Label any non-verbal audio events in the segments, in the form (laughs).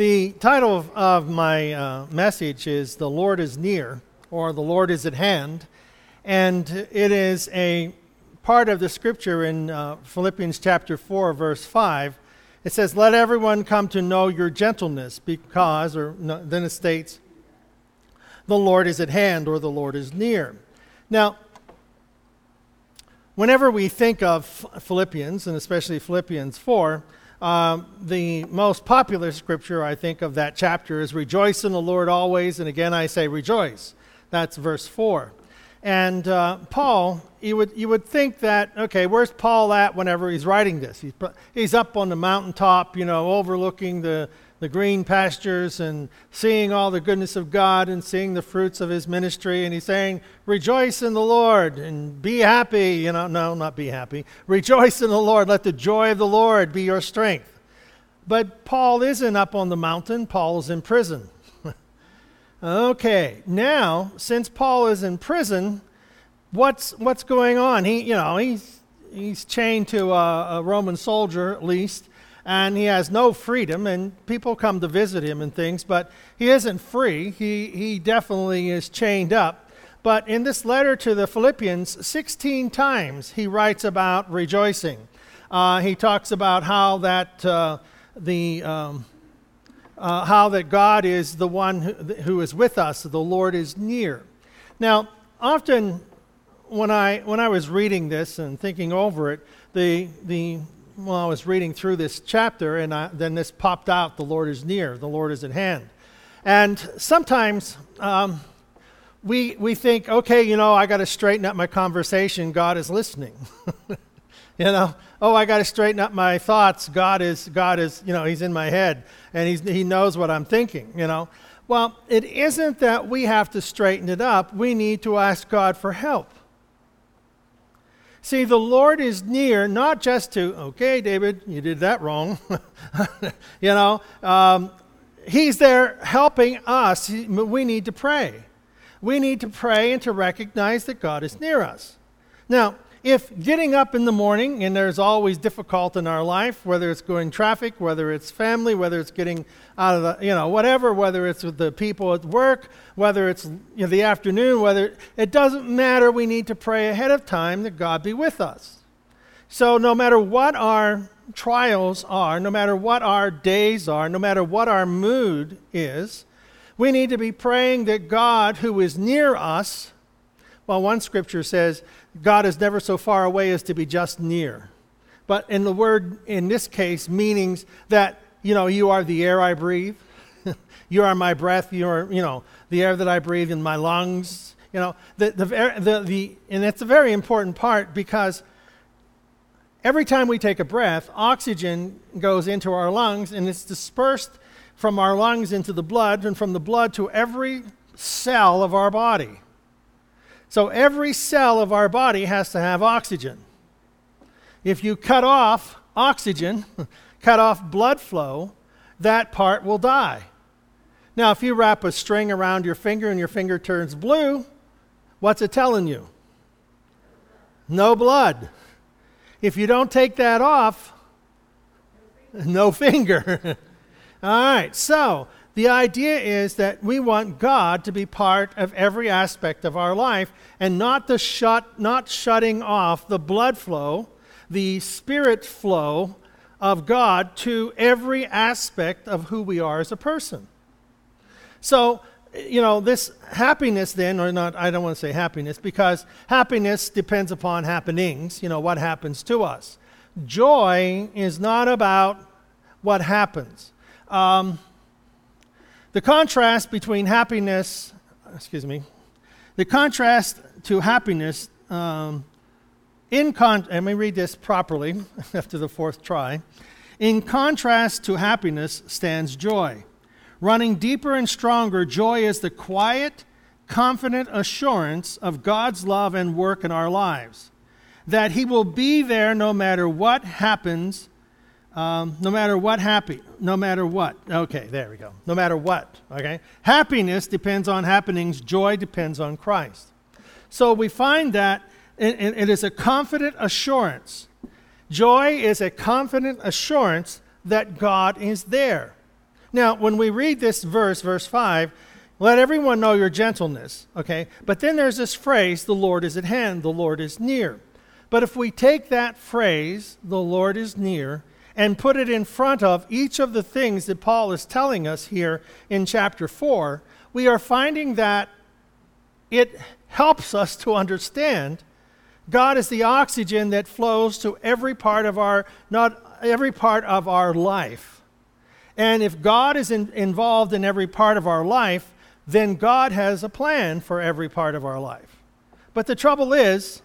The title of, my uh, message is The Lord is Near, or The Lord is at Hand. And it is a part of the scripture in uh, Philippians chapter 4, verse 5. It says, Let everyone come to know your gentleness, because, or no, then it states, The Lord is at hand, or the Lord is near. Now, whenever we think of Philippians, and especially Philippians 4, um, the most popular scripture, I think, of that chapter is Rejoice in the Lord always. And again, I say rejoice. That's verse 4. And uh, Paul, you would, you would think that, okay, where's Paul at whenever he's writing this? He's, he's up on the mountaintop, you know, overlooking the, the green pastures and seeing all the goodness of God and seeing the fruits of his ministry. And he's saying, Rejoice in the Lord and be happy. You know, no, not be happy. Rejoice in the Lord. Let the joy of the Lord be your strength. But Paul isn't up on the mountain, Paul is in prison. (laughs) okay, now, since Paul is in prison, what's, what's going on? He, you know, he's, he's chained to a, a Roman soldier at least and he has no freedom, and people come to visit him and things, but he isn't free. He, he definitely is chained up. But in this letter to the Philippians, 16 times he writes about rejoicing. Uh, he talks about how that uh, the um, uh, how that God is the one who, who is with us, the Lord is near. Now, often when I when I was reading this and thinking over it, the the well, I was reading through this chapter, and I, then this popped out the Lord is near, the Lord is at hand. And sometimes um, we, we think, okay, you know, I got to straighten up my conversation, God is listening. (laughs) you know, oh, I got to straighten up my thoughts, God is, God is, you know, He's in my head, and he's, He knows what I'm thinking, you know. Well, it isn't that we have to straighten it up, we need to ask God for help. See, the Lord is near not just to, okay, David, you did that wrong. (laughs) you know, um, He's there helping us. We need to pray. We need to pray and to recognize that God is near us. Now, if getting up in the morning, and there's always difficult in our life, whether it's going traffic, whether it's family, whether it's getting out of the, you know, whatever, whether it's with the people at work, whether it's you know, the afternoon, whether it doesn't matter, we need to pray ahead of time that God be with us. So no matter what our trials are, no matter what our days are, no matter what our mood is, we need to be praying that God, who is near us, well, one scripture says, God is never so far away as to be just near. But in the word, in this case, meanings that, you know, you are the air I breathe. (laughs) you are my breath. You are, you know, the air that I breathe in my lungs. You know, the, the, the, the, and it's a very important part because every time we take a breath, oxygen goes into our lungs and it's dispersed from our lungs into the blood and from the blood to every cell of our body. So every cell of our body has to have oxygen. If you cut off oxygen, (laughs) cut off blood flow, that part will die. Now, if you wrap a string around your finger and your finger turns blue, what's it telling you? No blood. If you don't take that off, (laughs) no finger. (laughs) All right, so the idea is that we want God to be part of every aspect of our life and not to shut not shutting off the blood flow, the spirit flow of God to every aspect of who we are as a person. So, you know, this happiness then, or not, I don't want to say happiness, because happiness depends upon happenings, you know, what happens to us. Joy is not about what happens. Um, the contrast between happiness, excuse me, the contrast to happiness, um, in con- let me read this properly (laughs) after the fourth try. In contrast to happiness stands joy. Running deeper and stronger, joy is the quiet, confident assurance of God's love and work in our lives. That He will be there no matter what happens um, no matter what happy, no matter what. Okay, there we go. No matter what. Okay, happiness depends on happenings. Joy depends on Christ. So we find that it, it is a confident assurance. Joy is a confident assurance that God is there. Now, when we read this verse, verse 5, let everyone know your gentleness, okay? But then there's this phrase, the Lord is at hand, the Lord is near. But if we take that phrase, the Lord is near, and put it in front of each of the things that Paul is telling us here in chapter 4, we are finding that it helps us to understand God is the oxygen that flows to every part of our not every part of our life. And if God is in, involved in every part of our life, then God has a plan for every part of our life. But the trouble is,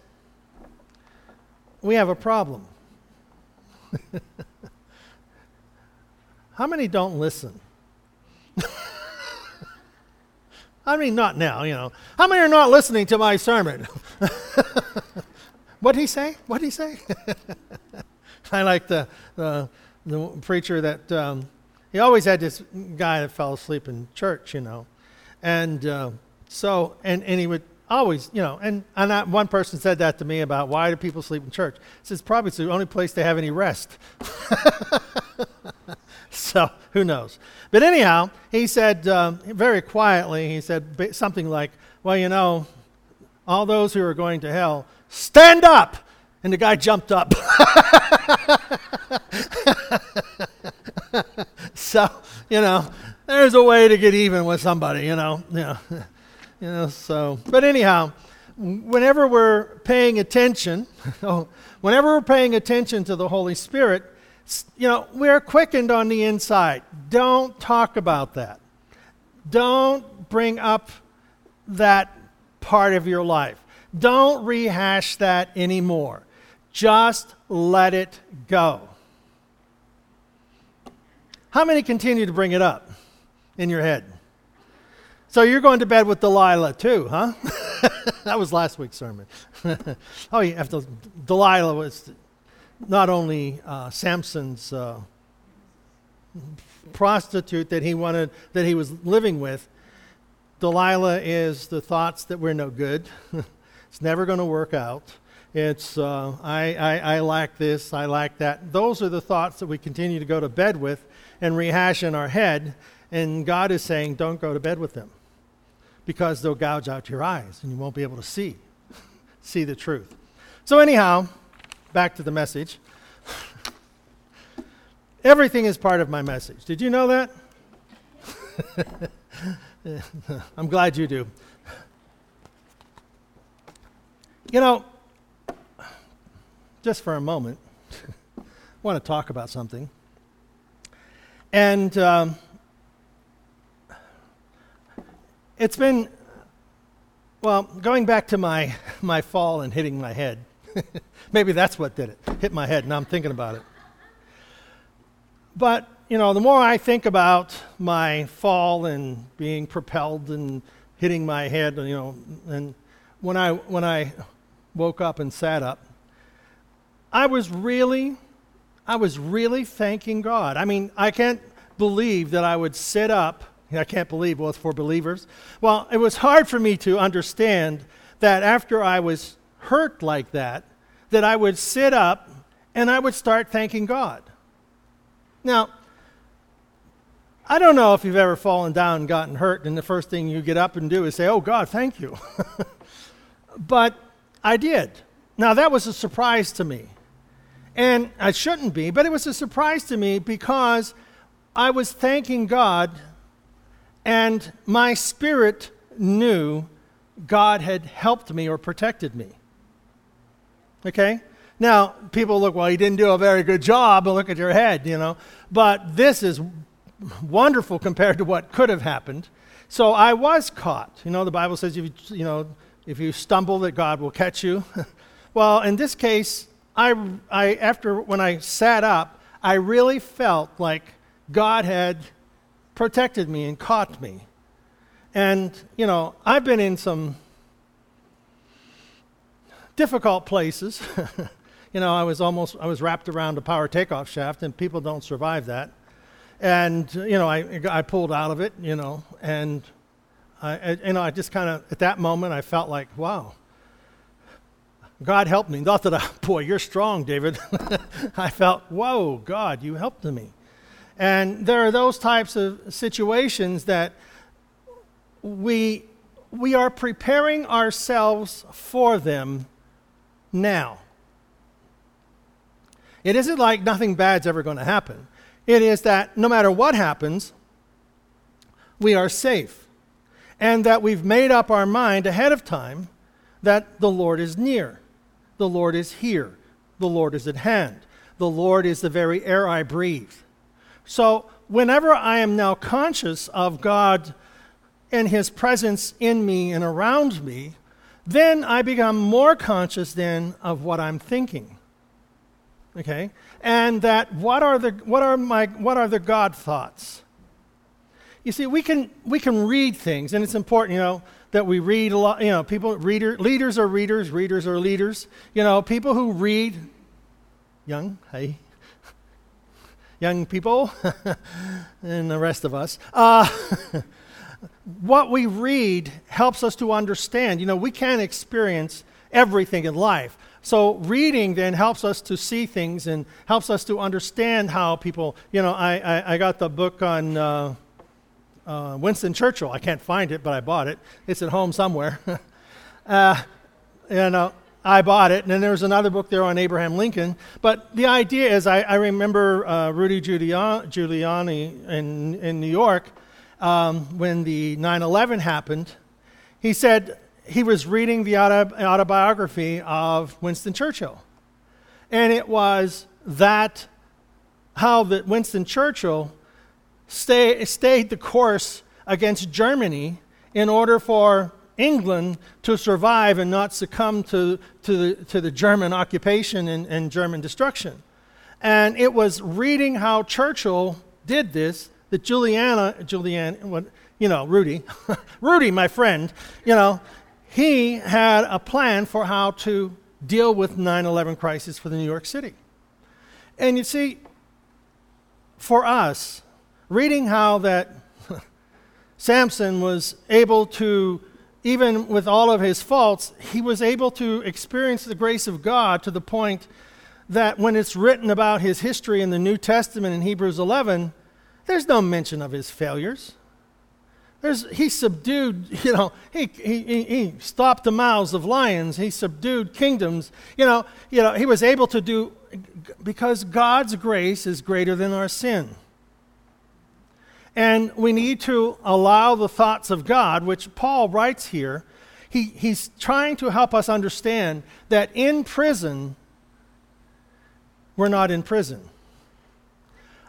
we have a problem. (laughs) How many don't listen? (laughs) I mean, not now, you know. How many are not listening to my sermon? (laughs) what did he say? What did he say? (laughs) I like the, the, the preacher that um, he always had this guy that fell asleep in church, you know. And uh, so, and, and he would always, you know, and, and one person said that to me about why do people sleep in church? He says, probably it's the only place they have any rest. (laughs) so who knows? But anyhow, he said um, very quietly, he said something like, well, you know, all those who are going to hell, stand up. And the guy jumped up. (laughs) so, you know, there's a way to get even with somebody, you know. (laughs) Yeah. You know, so, but anyhow, whenever we're paying attention, whenever we're paying attention to the Holy Spirit, you know, we're quickened on the inside. Don't talk about that. Don't bring up that part of your life. Don't rehash that anymore. Just let it go. How many continue to bring it up in your head? So you're going to bed with Delilah too, huh? (laughs) that was last week's sermon. (laughs) oh, yeah, Delilah was not only uh, Samson's uh, prostitute that he wanted, that he was living with. Delilah is the thoughts that we're no good. (laughs) it's never going to work out. It's, uh, I, I, I lack this, I lack that. Those are the thoughts that we continue to go to bed with and rehash in our head. And God is saying, don't go to bed with them because they'll gouge out your eyes and you won't be able to see, (laughs) see the truth. So, anyhow, back to the message. (laughs) Everything is part of my message. Did you know that? (laughs) I'm glad you do. You know, just for a moment, I want to talk about something. And um, it's been, well, going back to my, (laughs) my fall and hitting my head. (laughs) Maybe that's what did it. Hit my head. Now I'm thinking about it. But, you know, the more I think about my fall and being propelled and hitting my head, you know, and when I, when I woke up and sat up, I was really, I was really thanking God. I mean, I can't believe that I would sit up. I can't believe, well, it's for believers. Well, it was hard for me to understand that after I was hurt like that, that I would sit up and I would start thanking God. Now, I don't know if you've ever fallen down and gotten hurt, and the first thing you get up and do is say, Oh, God, thank you. (laughs) but I did. Now, that was a surprise to me. And I shouldn't be, but it was a surprise to me because I was thanking God, and my spirit knew God had helped me or protected me. Okay? Now, people look, well, he didn't do a very good job, but look at your head, you know. But this is wonderful compared to what could have happened. So I was caught. You know, the Bible says if you, you know, if you stumble, that God will catch you. (laughs) well, in this case, I, I, after when I sat up, I really felt like God had protected me and caught me. And, you know, I've been in some difficult places. (laughs) you know, I was almost, I was wrapped around a power takeoff shaft, and people don't survive that. And, you know, I, I pulled out of it, you know, and, I, you know, I just kind of, at that moment, I felt like, wow, God helped me. Not that I, (laughs) boy, you're strong, David. (laughs) I felt, whoa, God, you helped me. And there are those types of situations that we, we are preparing ourselves for them now. It isn't like nothing bad's ever going to happen. It is that no matter what happens, we are safe. And that we've made up our mind ahead of time that the Lord is near, the Lord is here, the Lord is at hand, the Lord is the very air I breathe. So, whenever I am now conscious of God and His presence in me and around me, then I become more conscious then of what I'm thinking. Okay? And that what are the what are my what are the God thoughts? You see, we can we can read things, and it's important, you know, that we read a lot. You know, people reader leaders are readers, readers are leaders. You know, people who read, young, hey, (laughs) young people (laughs) and the rest of us. Uh, (laughs) what we read helps us to understand. You know, we can't experience everything in life. So, reading then helps us to see things and helps us to understand how people, you know, I, I, I got the book on uh, uh, Winston Churchill. I can't find it, but I bought it. It's at home somewhere. (laughs) uh, you know, I bought it. And then there's another book there on Abraham Lincoln. But the idea is I, I remember uh, Rudy Giuliani in, in New York um, when the 9 11 happened. He said he was reading the autobiography of Winston Churchill. And it was that how that Winston Churchill stay, stayed the course against Germany in order for England to survive and not succumb to, to, the, to the German occupation and, and German destruction. And it was reading how Churchill did this that Juliana, Julian, what, you know, Rudy, (laughs) Rudy, my friend, you know, he had a plan for how to deal with 9/11 crisis for the New York City. And you see, for us, reading how that (laughs) Samson was able to even with all of his faults, he was able to experience the grace of God to the point that when it's written about his history in the New Testament in Hebrews 11, there's no mention of his failures. There's, he subdued, (laughs) you know, he, he, he stopped the mouths of lions. He subdued kingdoms. You know, you know, he was able to do, because God's grace is greater than our sin. And we need to allow the thoughts of God, which Paul writes here. He, he's trying to help us understand that in prison, we're not in prison.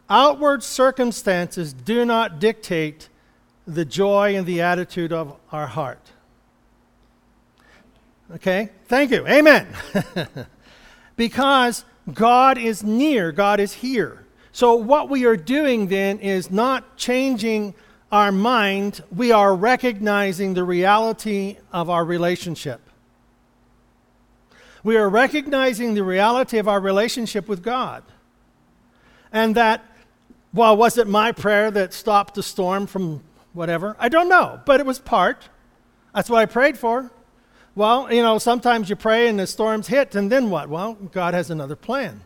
Outward circumstances do not dictate the joy and the attitude of our heart. Okay? Thank you. Amen. (laughs) because God is near, God is here. So, what we are doing then is not changing our mind, we are recognizing the reality of our relationship. We are recognizing the reality of our relationship with God. And that, well, was it my prayer that stopped the storm from whatever? I don't know, but it was part. That's what I prayed for. Well, you know, sometimes you pray and the storms hit, and then what? Well, God has another plan.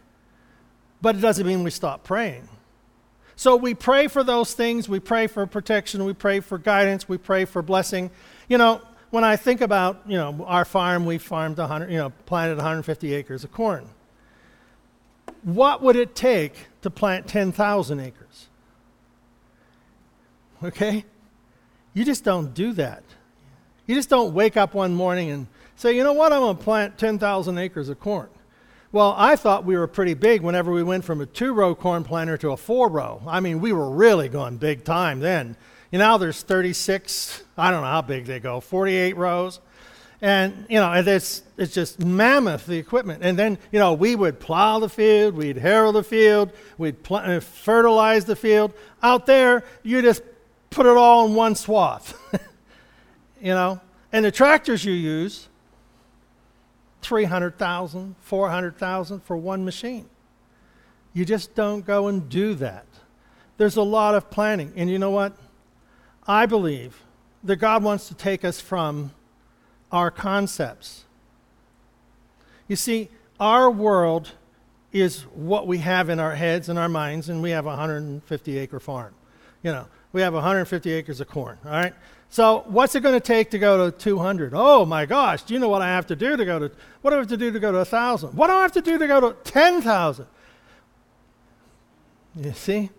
But it doesn't mean we stop praying. So we pray for those things. We pray for protection. We pray for guidance. We pray for blessing. You know, when I think about, you know, our farm, we farmed 100, you know, planted 150 acres of corn. What would it take to plant 10,000 acres? Okay? You just don't do that. You just don't wake up one morning and say, you know what, I'm going to plant 10,000 acres of corn. Well, I thought we were pretty big whenever we went from a two row corn planter to a four row. I mean, we were really going big time then. You know, there's 36, I don't know how big they go, 48 rows. And, you know, it's, it's just mammoth, the equipment. And then, you know, we would plow the field, we'd harrow the field, we'd pl- fertilize the field. Out there, you just put it all in one swath. (laughs) you know? And the tractors you use, 300,000, 400,000 for one machine. You just don't go and do that. There's a lot of planning. And you know what? I believe that God wants to take us from our concepts. You see, our world is what we have in our heads and our minds, and we have a 150 acre farm. You know, we have 150 acres of corn, all right? So what's it going to take to go to 200? Oh my gosh, do you know what I have to do to go to, what do I have to do to go to 1,000? What do I have to do to go to 10,000? You see?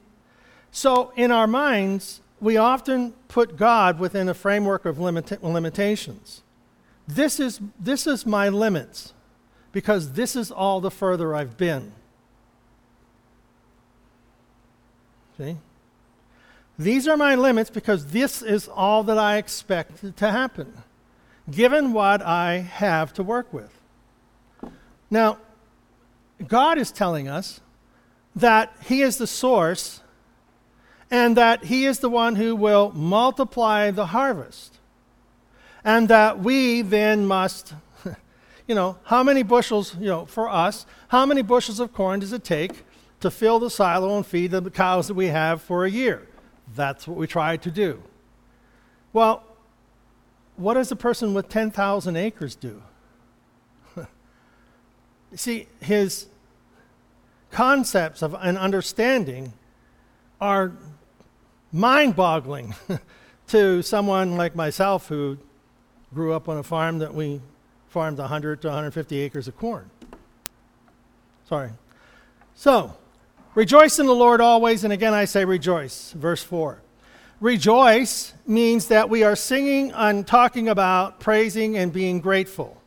So in our minds, we often put God within a framework of limita- limitations. This is, this is my limits because this is all the further I've been. See? These are my limits because this is all that I expect to happen, given what I have to work with. Now, God is telling us that He is the source and that He is the one who will multiply the harvest. And that we then must, (laughs) you know, how many bushels, you know, for us, how many bushels of corn does it take to fill the silo and feed the cows that we have for a year? That's what we try to do. Well, what does a person with 10,000 acres do? (laughs) See, his concepts of an understanding are mind boggling (laughs) to someone like myself who grew up on a farm that we farmed 100 to 150 acres of corn. Sorry. So, Rejoice in the Lord always, and again I say rejoice. Verse 4. Rejoice means that we are singing and talking about praising and being grateful.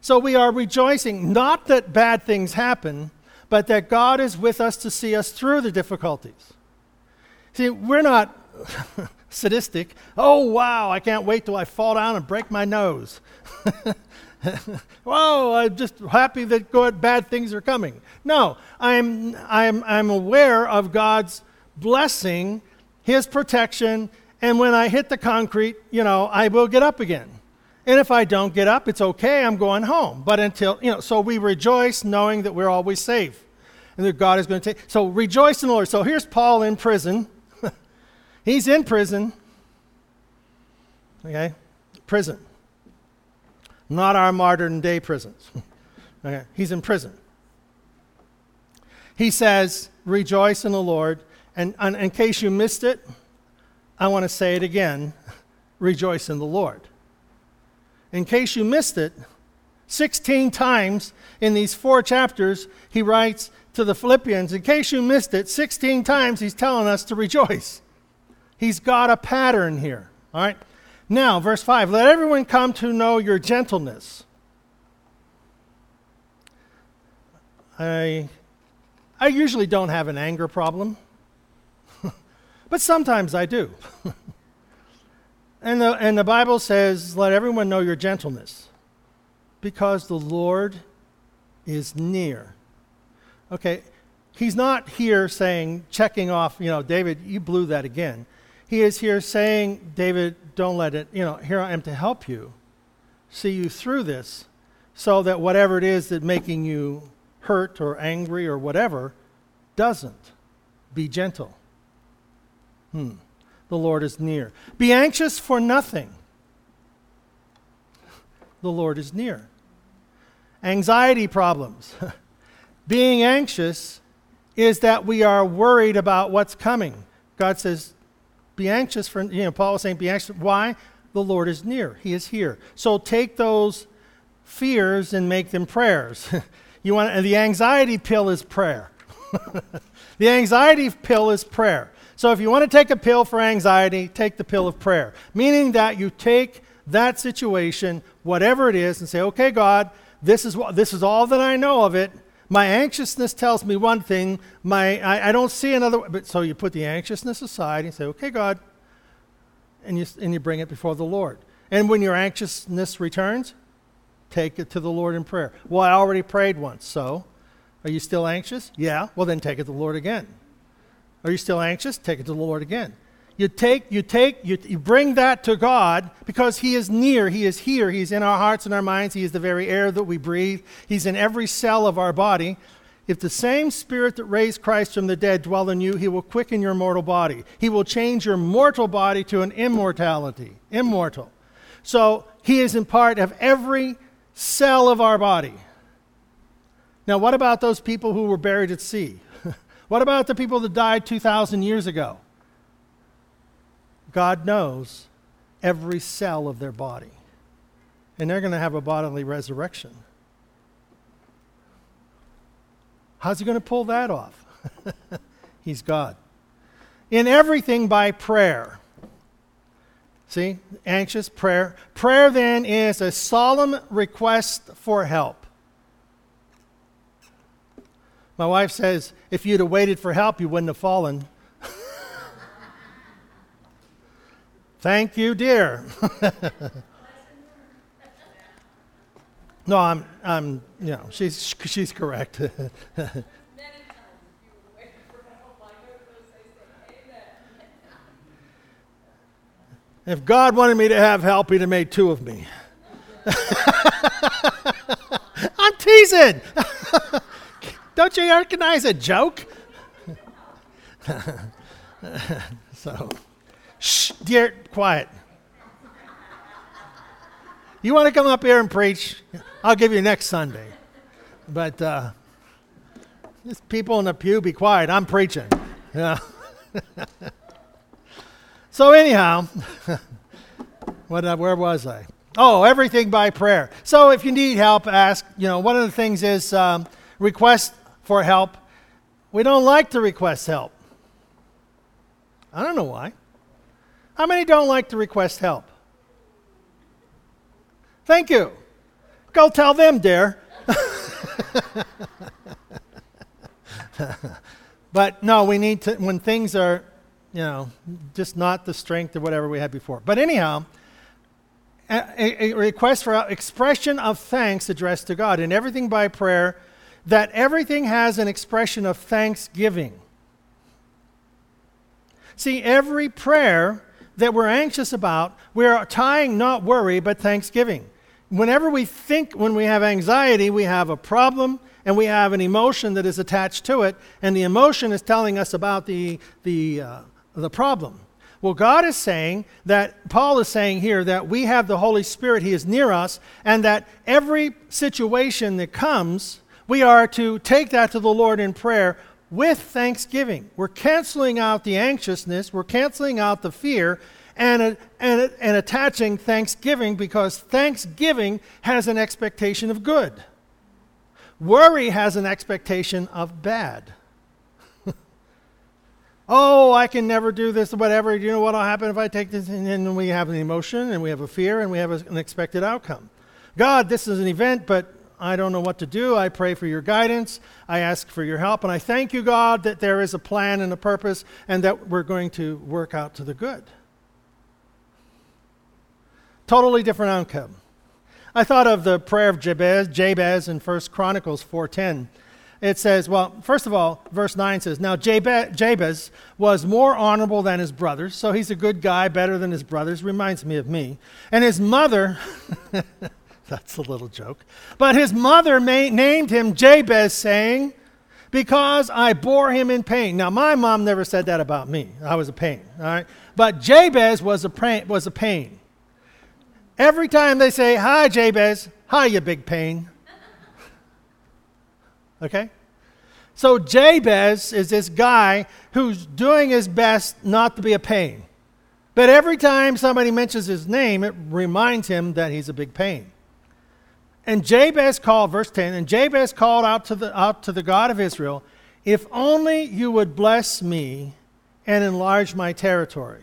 So we are rejoicing, not that bad things happen, but that God is with us to see us through the difficulties. See, we're not (laughs) sadistic. Oh, wow, I can't wait till I fall down and break my nose. (laughs) (laughs) Whoa, I'm just happy that good, bad things are coming. No, I'm, I'm, I'm aware of God's blessing, His protection, and when I hit the concrete, you know, I will get up again. And if I don't get up, it's okay, I'm going home. But until, you know, so we rejoice knowing that we're always safe and that God is going to take. So rejoice in the Lord. So here's Paul in prison. (laughs) He's in prison. Okay? Prison not our modern day prisons. (laughs) okay. He's in prison. He says, Rejoice in the Lord. And, and in case you missed it, I want to say it again (laughs) rejoice in the Lord. In case you missed it, 16 times in these four chapters, he writes to the Philippians, in case you missed it, 16 times he's telling us to rejoice. He's got a pattern here. All right? Now, verse 5 let everyone come to know your gentleness. I, I usually don't have an anger problem, (laughs) but sometimes I do. (laughs) and, the, and the Bible says, let everyone know your gentleness, because the Lord is near. Okay, he's not here saying, checking off, you know, David, you blew that again. He is here saying, David, don't let it, you know, here I am to help you, see you through this, so that whatever it is that making you hurt or angry or whatever doesn't. Be gentle. Hmm. The Lord is near. Be anxious for nothing. The Lord is near. Anxiety problems. (laughs) Being anxious is that we are worried about what's coming. God says, be anxious for, you know, Paul was saying, be anxious. Why? The Lord is near. He is here. So take those fears and make them prayers. (laughs) you want the anxiety pill is prayer. (laughs) the anxiety pill is prayer. So if you want to take a pill for anxiety, take the pill of prayer, meaning that you take that situation, whatever it is, and say, "Okay, God, this is what this is all that I know of it. My anxiousness tells me one thing. My, I, I don't see another. But so you put the anxiousness aside and say, okay, God, and you, and you bring it before the Lord. And when your anxiousness returns, take it to the Lord in prayer. Well, I already prayed once, so are you still anxious? Yeah. Well, then take it to the Lord again. Are you still anxious? Take it to the Lord again. You take, you take, you, you bring that to God because He is near, He is here, He's in our hearts and our minds, He is the very air that we breathe, He's in every cell of our body. If the same Spirit that raised Christ from the dead dwell in you, He will quicken your mortal body. He will change your mortal body to an immortality, immortal. So He is in part of every cell of our body. Now, what about those people who were buried at sea? (laughs) what about the people that died 2,000 years ago? God knows every cell of their body, and they're going to have a bodily resurrection. How's he going to pull that off? (laughs) He's God. In everything by prayer. See, anxious prayer. Prayer then is a solemn request for help. My wife says, if you'd have waited for help, you wouldn't have fallen. Thank you, dear. no, I'm, I'm, you know, she's, she's correct. (laughs) If God wanted me to have help, He'd have made two of me. (laughs) I'm teasing. (laughs) Don't you recognize a joke? so, shh, dear, quiet. You want to come up here and preach? I'll give you next Sunday. But uh, just people in the pew, be quiet. I'm preaching. Yeah. (laughs) So, anyhow, (laughs) what, uh, where was I? Oh, everything by prayer. So, if you need help, ask. You know, one of the things is um, request for help. We don't like to request help. I don't know why. How many don't like to request help? Thank you. Go tell them, dear. (laughs) but no, we need to, when things are you know, just not the strength or whatever we had before. But anyhow, a, a, request for expression of thanks addressed to God, and everything by prayer, that everything has an expression of thanksgiving. See, every prayer that we're anxious about, we're tying not worry, but thanksgiving. Whenever we think, when we have anxiety, we have a problem and we have an emotion that is attached to it, and the emotion is telling us about the, the, uh, the problem. Well, God is saying that, Paul is saying here that we have the Holy Spirit, He is near us, and that every situation that comes, we are to take that to the Lord in prayer with thanksgiving. We're canceling out the anxiousness, we're canceling out the fear, and, and, and attaching thanksgiving because thanksgiving has an expectation of good. Worry has an expectation of bad (laughs) oh, I can never do this, whatever. You know what will happen if I take this? And then we have an emotion and we have a fear and we have an expected outcome. God, this is an event, but I don't know what to do. I pray for your guidance. I ask for your help. And I thank you, God, that there is a plan and a purpose and that we're going to work out to the good. Totally different outcome. I thought of the prayer of Jabez, Jabez in 1 Chronicles 4.10 it says, well, first of all, verse 9 says, Now Jabez was more honorable than his brothers, so he's a good guy, better than his brothers. Reminds me of me. And his mother, (laughs) that's a little joke, but his mother named him Jabez, saying, Because I bore him in pain. Now, my mom never said that about me. I was a pain, all right? But Jabez was a, pain, was a pain. Every time they say, Hi, Jabez, hi, you big pain. (laughs) Okay? So Jabez is this guy who's doing his best not to be a pain. But every time somebody mentions his name, it reminds him that he's a big pain. And Jabez called, verse 10, and Jabez called out to the, out to the God of Israel, If only you would bless me and enlarge my territory.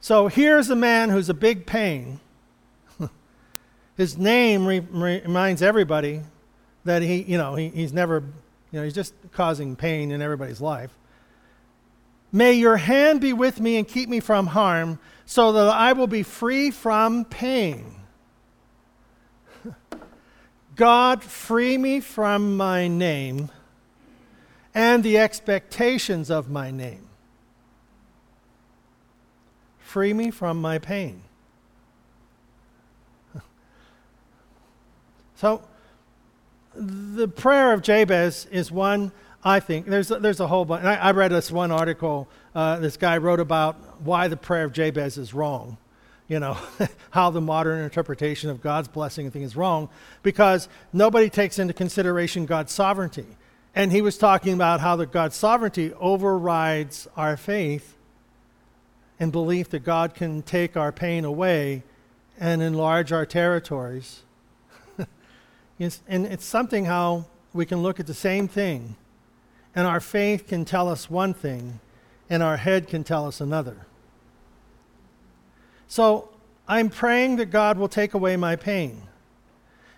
So here's a man who's a big pain. (laughs) His name re- reminds everybody that he, you know, he, he's never, you know, he's just causing pain in everybody's life. May your hand be with me and keep me from harm, so that I will be free from pain. God, free me from my name and the expectations of my name. Free me from my pain. (laughs) so, the prayer of Jabez is one, I think, there's, there's a whole bunch. I, I, read this one article uh, this guy wrote about why the prayer of Jabez is wrong. You know, (laughs) how the modern interpretation of God's blessing and thing is wrong because nobody takes into consideration God's sovereignty. And he was talking about how that God's sovereignty overrides our faith and belief that God can take our pain away and enlarge our territories. (laughs) and it's something how we can look at the same thing, and our faith can tell us one thing, and our head can tell us another. So I'm praying that God will take away my pain.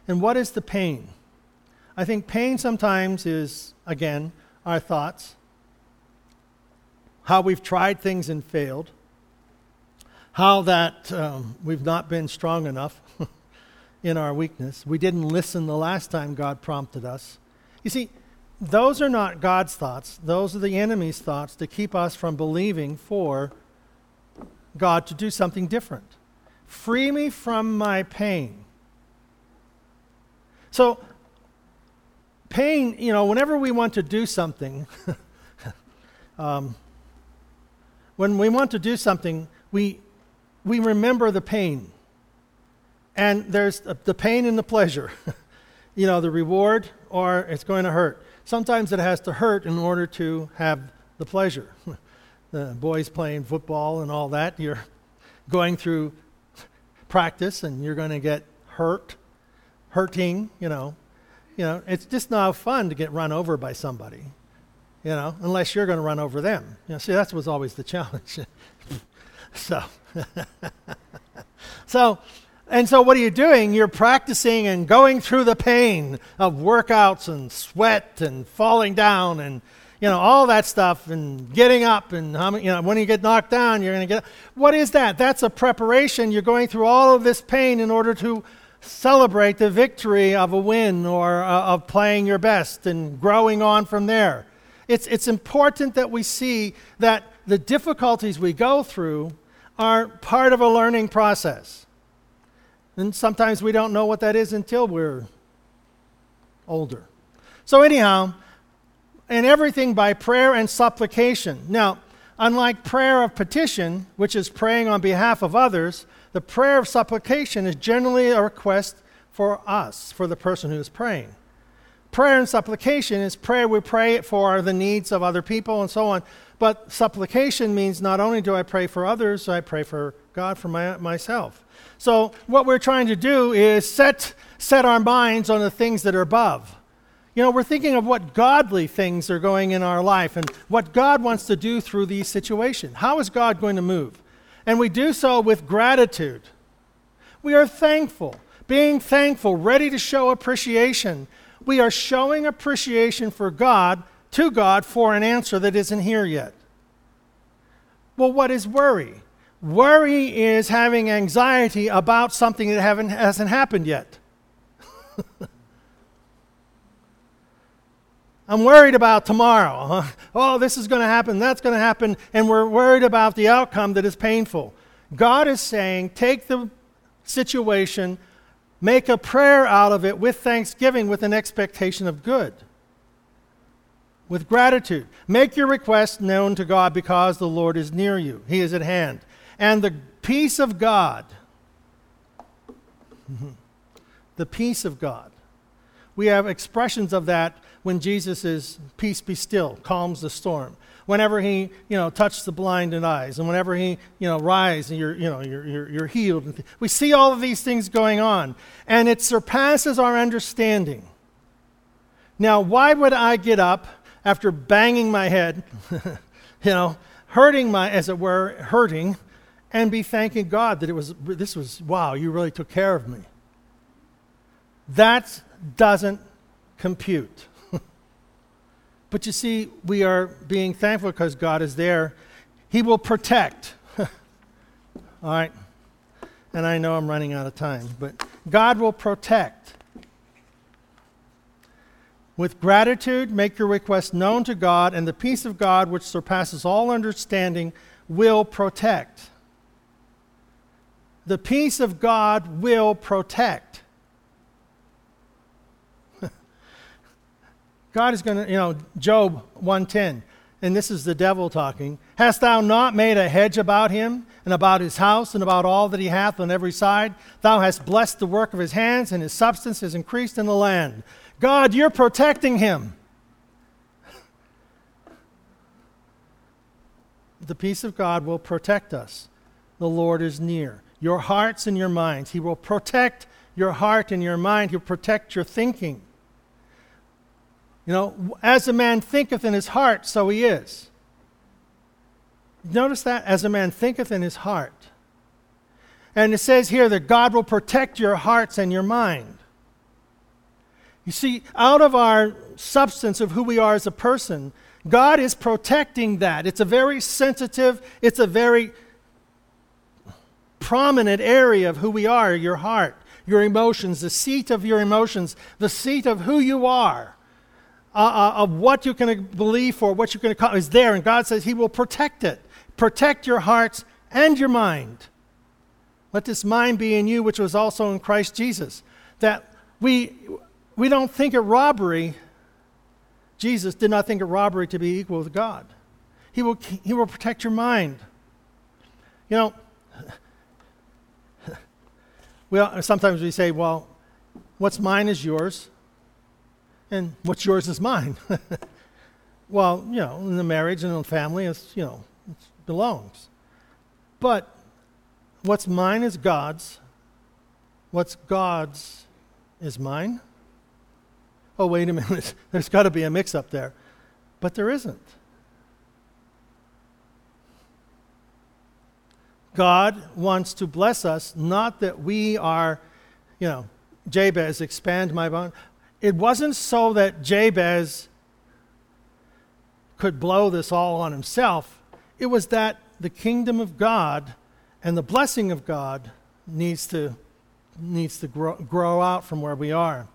And what is the pain? I think pain sometimes is, again, our thoughts, how we've tried things and failed, how that um, we've not been strong enough (laughs) in our weakness. We didn't listen the last time God prompted us. You see, those are not God's thoughts, those are the enemy's thoughts to keep us from believing for God to do something different. Free me from my pain. So, pain, you know, whenever we want to do something, (laughs) um, when we want to do something, we, we remember the pain. And there's the pain and the pleasure. (laughs) you know, the reward or it's going to hurt. Sometimes it has to hurt in order to have the pleasure. (laughs) the boys playing football and all that, you're going through practice and you're going to get hurt, hurting, you know. You know, it's just not fun to get run over by somebody, you know, unless you're going to run over them. You know, see, that was always the (laughs) challenge. so, (laughs) so, and so what are you doing? You're practicing and going through the pain of workouts and sweat and falling down and you know, all that stuff and getting up and how you know, when you get knocked down, you're going to get. What is that? That's a preparation. You're going through all of this pain in order to celebrate the victory of a win or uh, of playing your best and growing on from there. It's, it's important that we see that the difficulties we go through are part of a learning process. And sometimes we don't know what that is until we're older. So, anyhow, and everything by prayer and supplication. Now, unlike prayer of petition, which is praying on behalf of others, the prayer of supplication is generally a request for us, for the person who is praying. Prayer and supplication is prayer we pray for the needs of other people and so on. But supplication means not only do I pray for others, I pray for God for my, myself. So what we're trying to do is set, set our minds on the things that are above. You know, we're thinking of what godly things are going in our life and what God wants to do through these situations. How is God going to move? And we do so with gratitude. We are thankful, being thankful, ready to show appreciation. We are showing appreciation for God, to God, for an answer that isn't here yet. Well, what is worry? Worry is having anxiety about something that hasn't happened yet. (laughs) I'm worried about tomorrow. Oh, this is going to happen, that's going to happen, and we're worried about the outcome that is painful. God is saying, take the situation, make a prayer out of it with thanksgiving, with an expectation of good, with gratitude. Make your request known to God because the Lord is near you, He is at hand. And the peace of God, (laughs) the peace of God. We have expressions of that when Jesus is peace be still, calms the storm. Whenever he, you know, touched the blind blinded eyes, and whenever he, you know, rise and you're, you know, you're, you're, you're healed. We see all of these things going on, and it surpasses our understanding. Now, why would I get up after banging my head, (laughs) you know, hurting my, as it were, hurting, and be thanking God that it was, this was, wow, you really took care of me? That doesn't compute. But you see, we are being thankful because God is there. He will protect. (laughs) All right. And I know I'm running out of time, but God will protect. With gratitude, make your request known to God, and the peace of God, which surpasses all understanding, will protect. The peace of God will protect. God is going to, you know, Job 110, and this is the devil talking. Hast thou not made a hedge about him and about his house and about all that he hath on every side. Thou hast blessed the work of his hands, and his substance is increased in the land. God, you're protecting him. The peace of God will protect us. The Lord is near. Your hearts and your minds. He will protect your heart and your mind. He'll protect your thinking. You know, as a man thinketh in his heart, so he is. Notice that? As a man thinketh in his heart. And it says here that God will protect your hearts and your mind. You see, out of our substance of who we are as a person, God is protecting that. It's a very sensitive, it's a very prominent area of who we are your heart, your emotions, the seat of your emotions, the seat of who you are uh, uh, of what you can believe for, what you can accomplish is there. And God says He will protect it. Protect your hearts and your mind. Let this mind be in you, which was also in Christ Jesus. That we, we don't think it robbery. Jesus did not think it robbery to be equal with God. He will, he will protect your mind. You know, (laughs) well, sometimes we say, well, what's mine is yours and what's yours is mine. (laughs) well, you know, in the marriage and in the family, it's, you know, it belongs. But what's mine is God's. What's God's is mine. Oh, wait a (laughs) minute. There's got to be a mix up there. But there isn't. God wants to bless us, not that we are, you know, Jabez, expand my bond it wasn't so that Jabez could blow this all on himself. It was that the kingdom of God and the blessing of God needs to, needs to grow, grow out from where we are.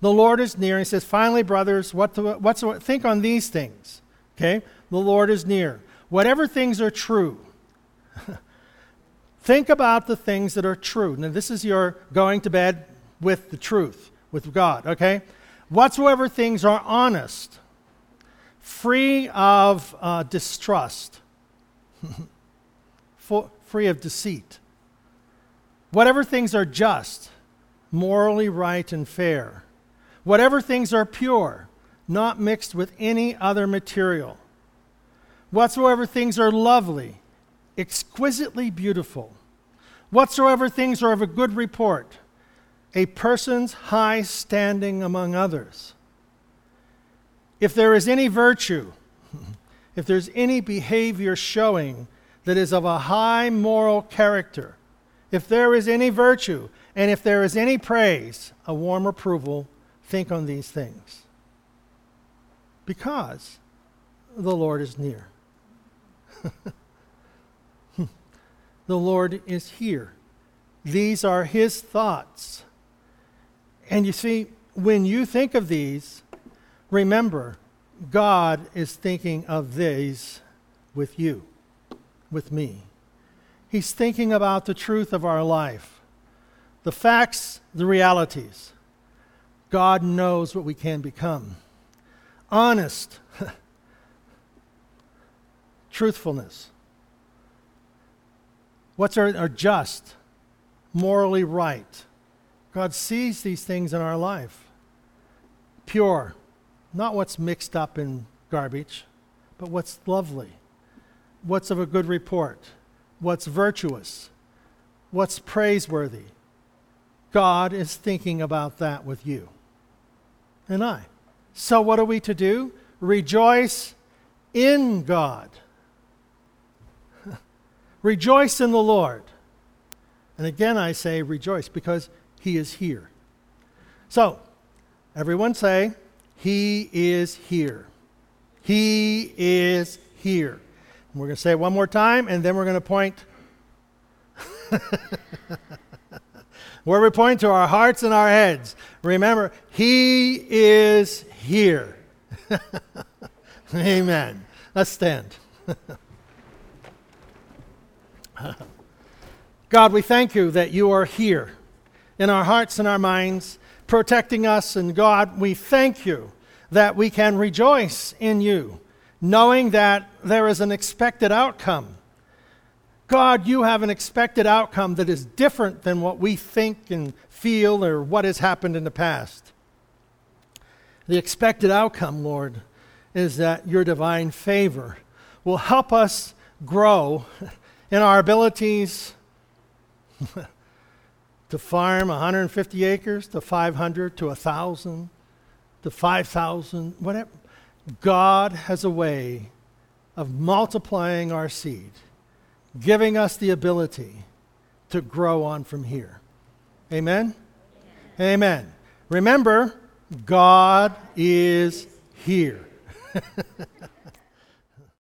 The Lord is near. He says, finally, brothers, what to, what's, think on these things. Okay? The Lord is near. Whatever things are true, (laughs) think about the things that are true. Now, this is your going to bed with the truth with God, okay? Whatsoever things are honest, free of uh, distrust, (laughs) free of deceit, whatever things are just, morally right and fair, whatever things are pure, not mixed with any other material, whatsoever things are lovely, exquisitely beautiful, whatsoever things are of a good report a person's high standing among others. If there is any virtue, (laughs) if there's any behavior showing that is of a high moral character, if there is any virtue, and if there is any praise, a warm approval, think on these things. Because the Lord is near. (laughs) the Lord is here. These are his thoughts and you see, when you think of these, remember, God is thinking of these with you, with me. He's thinking about the truth of our life, the facts, the realities. God knows what we can become. Honest, (laughs) truthfulness. What's our, our just, morally right God sees these things in our life. Pure, not what's mixed up in garbage, but what's lovely, what's of a good report, what's virtuous, what's praiseworthy. God is thinking about that with you and I. So, what are we to do? Rejoice in God. (laughs) rejoice in the Lord. And again, I say rejoice because he is here. So, everyone say, He is here. He is here. And we're going to say it one more time, and then we're going to point. (laughs) Where we point to our hearts and our heads. Remember, He is here. (laughs) Amen. Let's stand. (laughs) God, we thank you that you are here in our hearts and our minds, protecting us. And God, we thank you that we can rejoice in you, knowing that there is an expected outcome. God, you have an expected outcome that is different than what we think and feel or what has happened in the past. The expected outcome, Lord, is that your divine favor will help us grow (laughs) in our abilities (laughs) to farm 150 acres to 500 to 1,000 to 5,000, whatever. God has a way of multiplying our seed, giving us the ability to grow on from here. Amen? Amen. Remember, God is here. (laughs)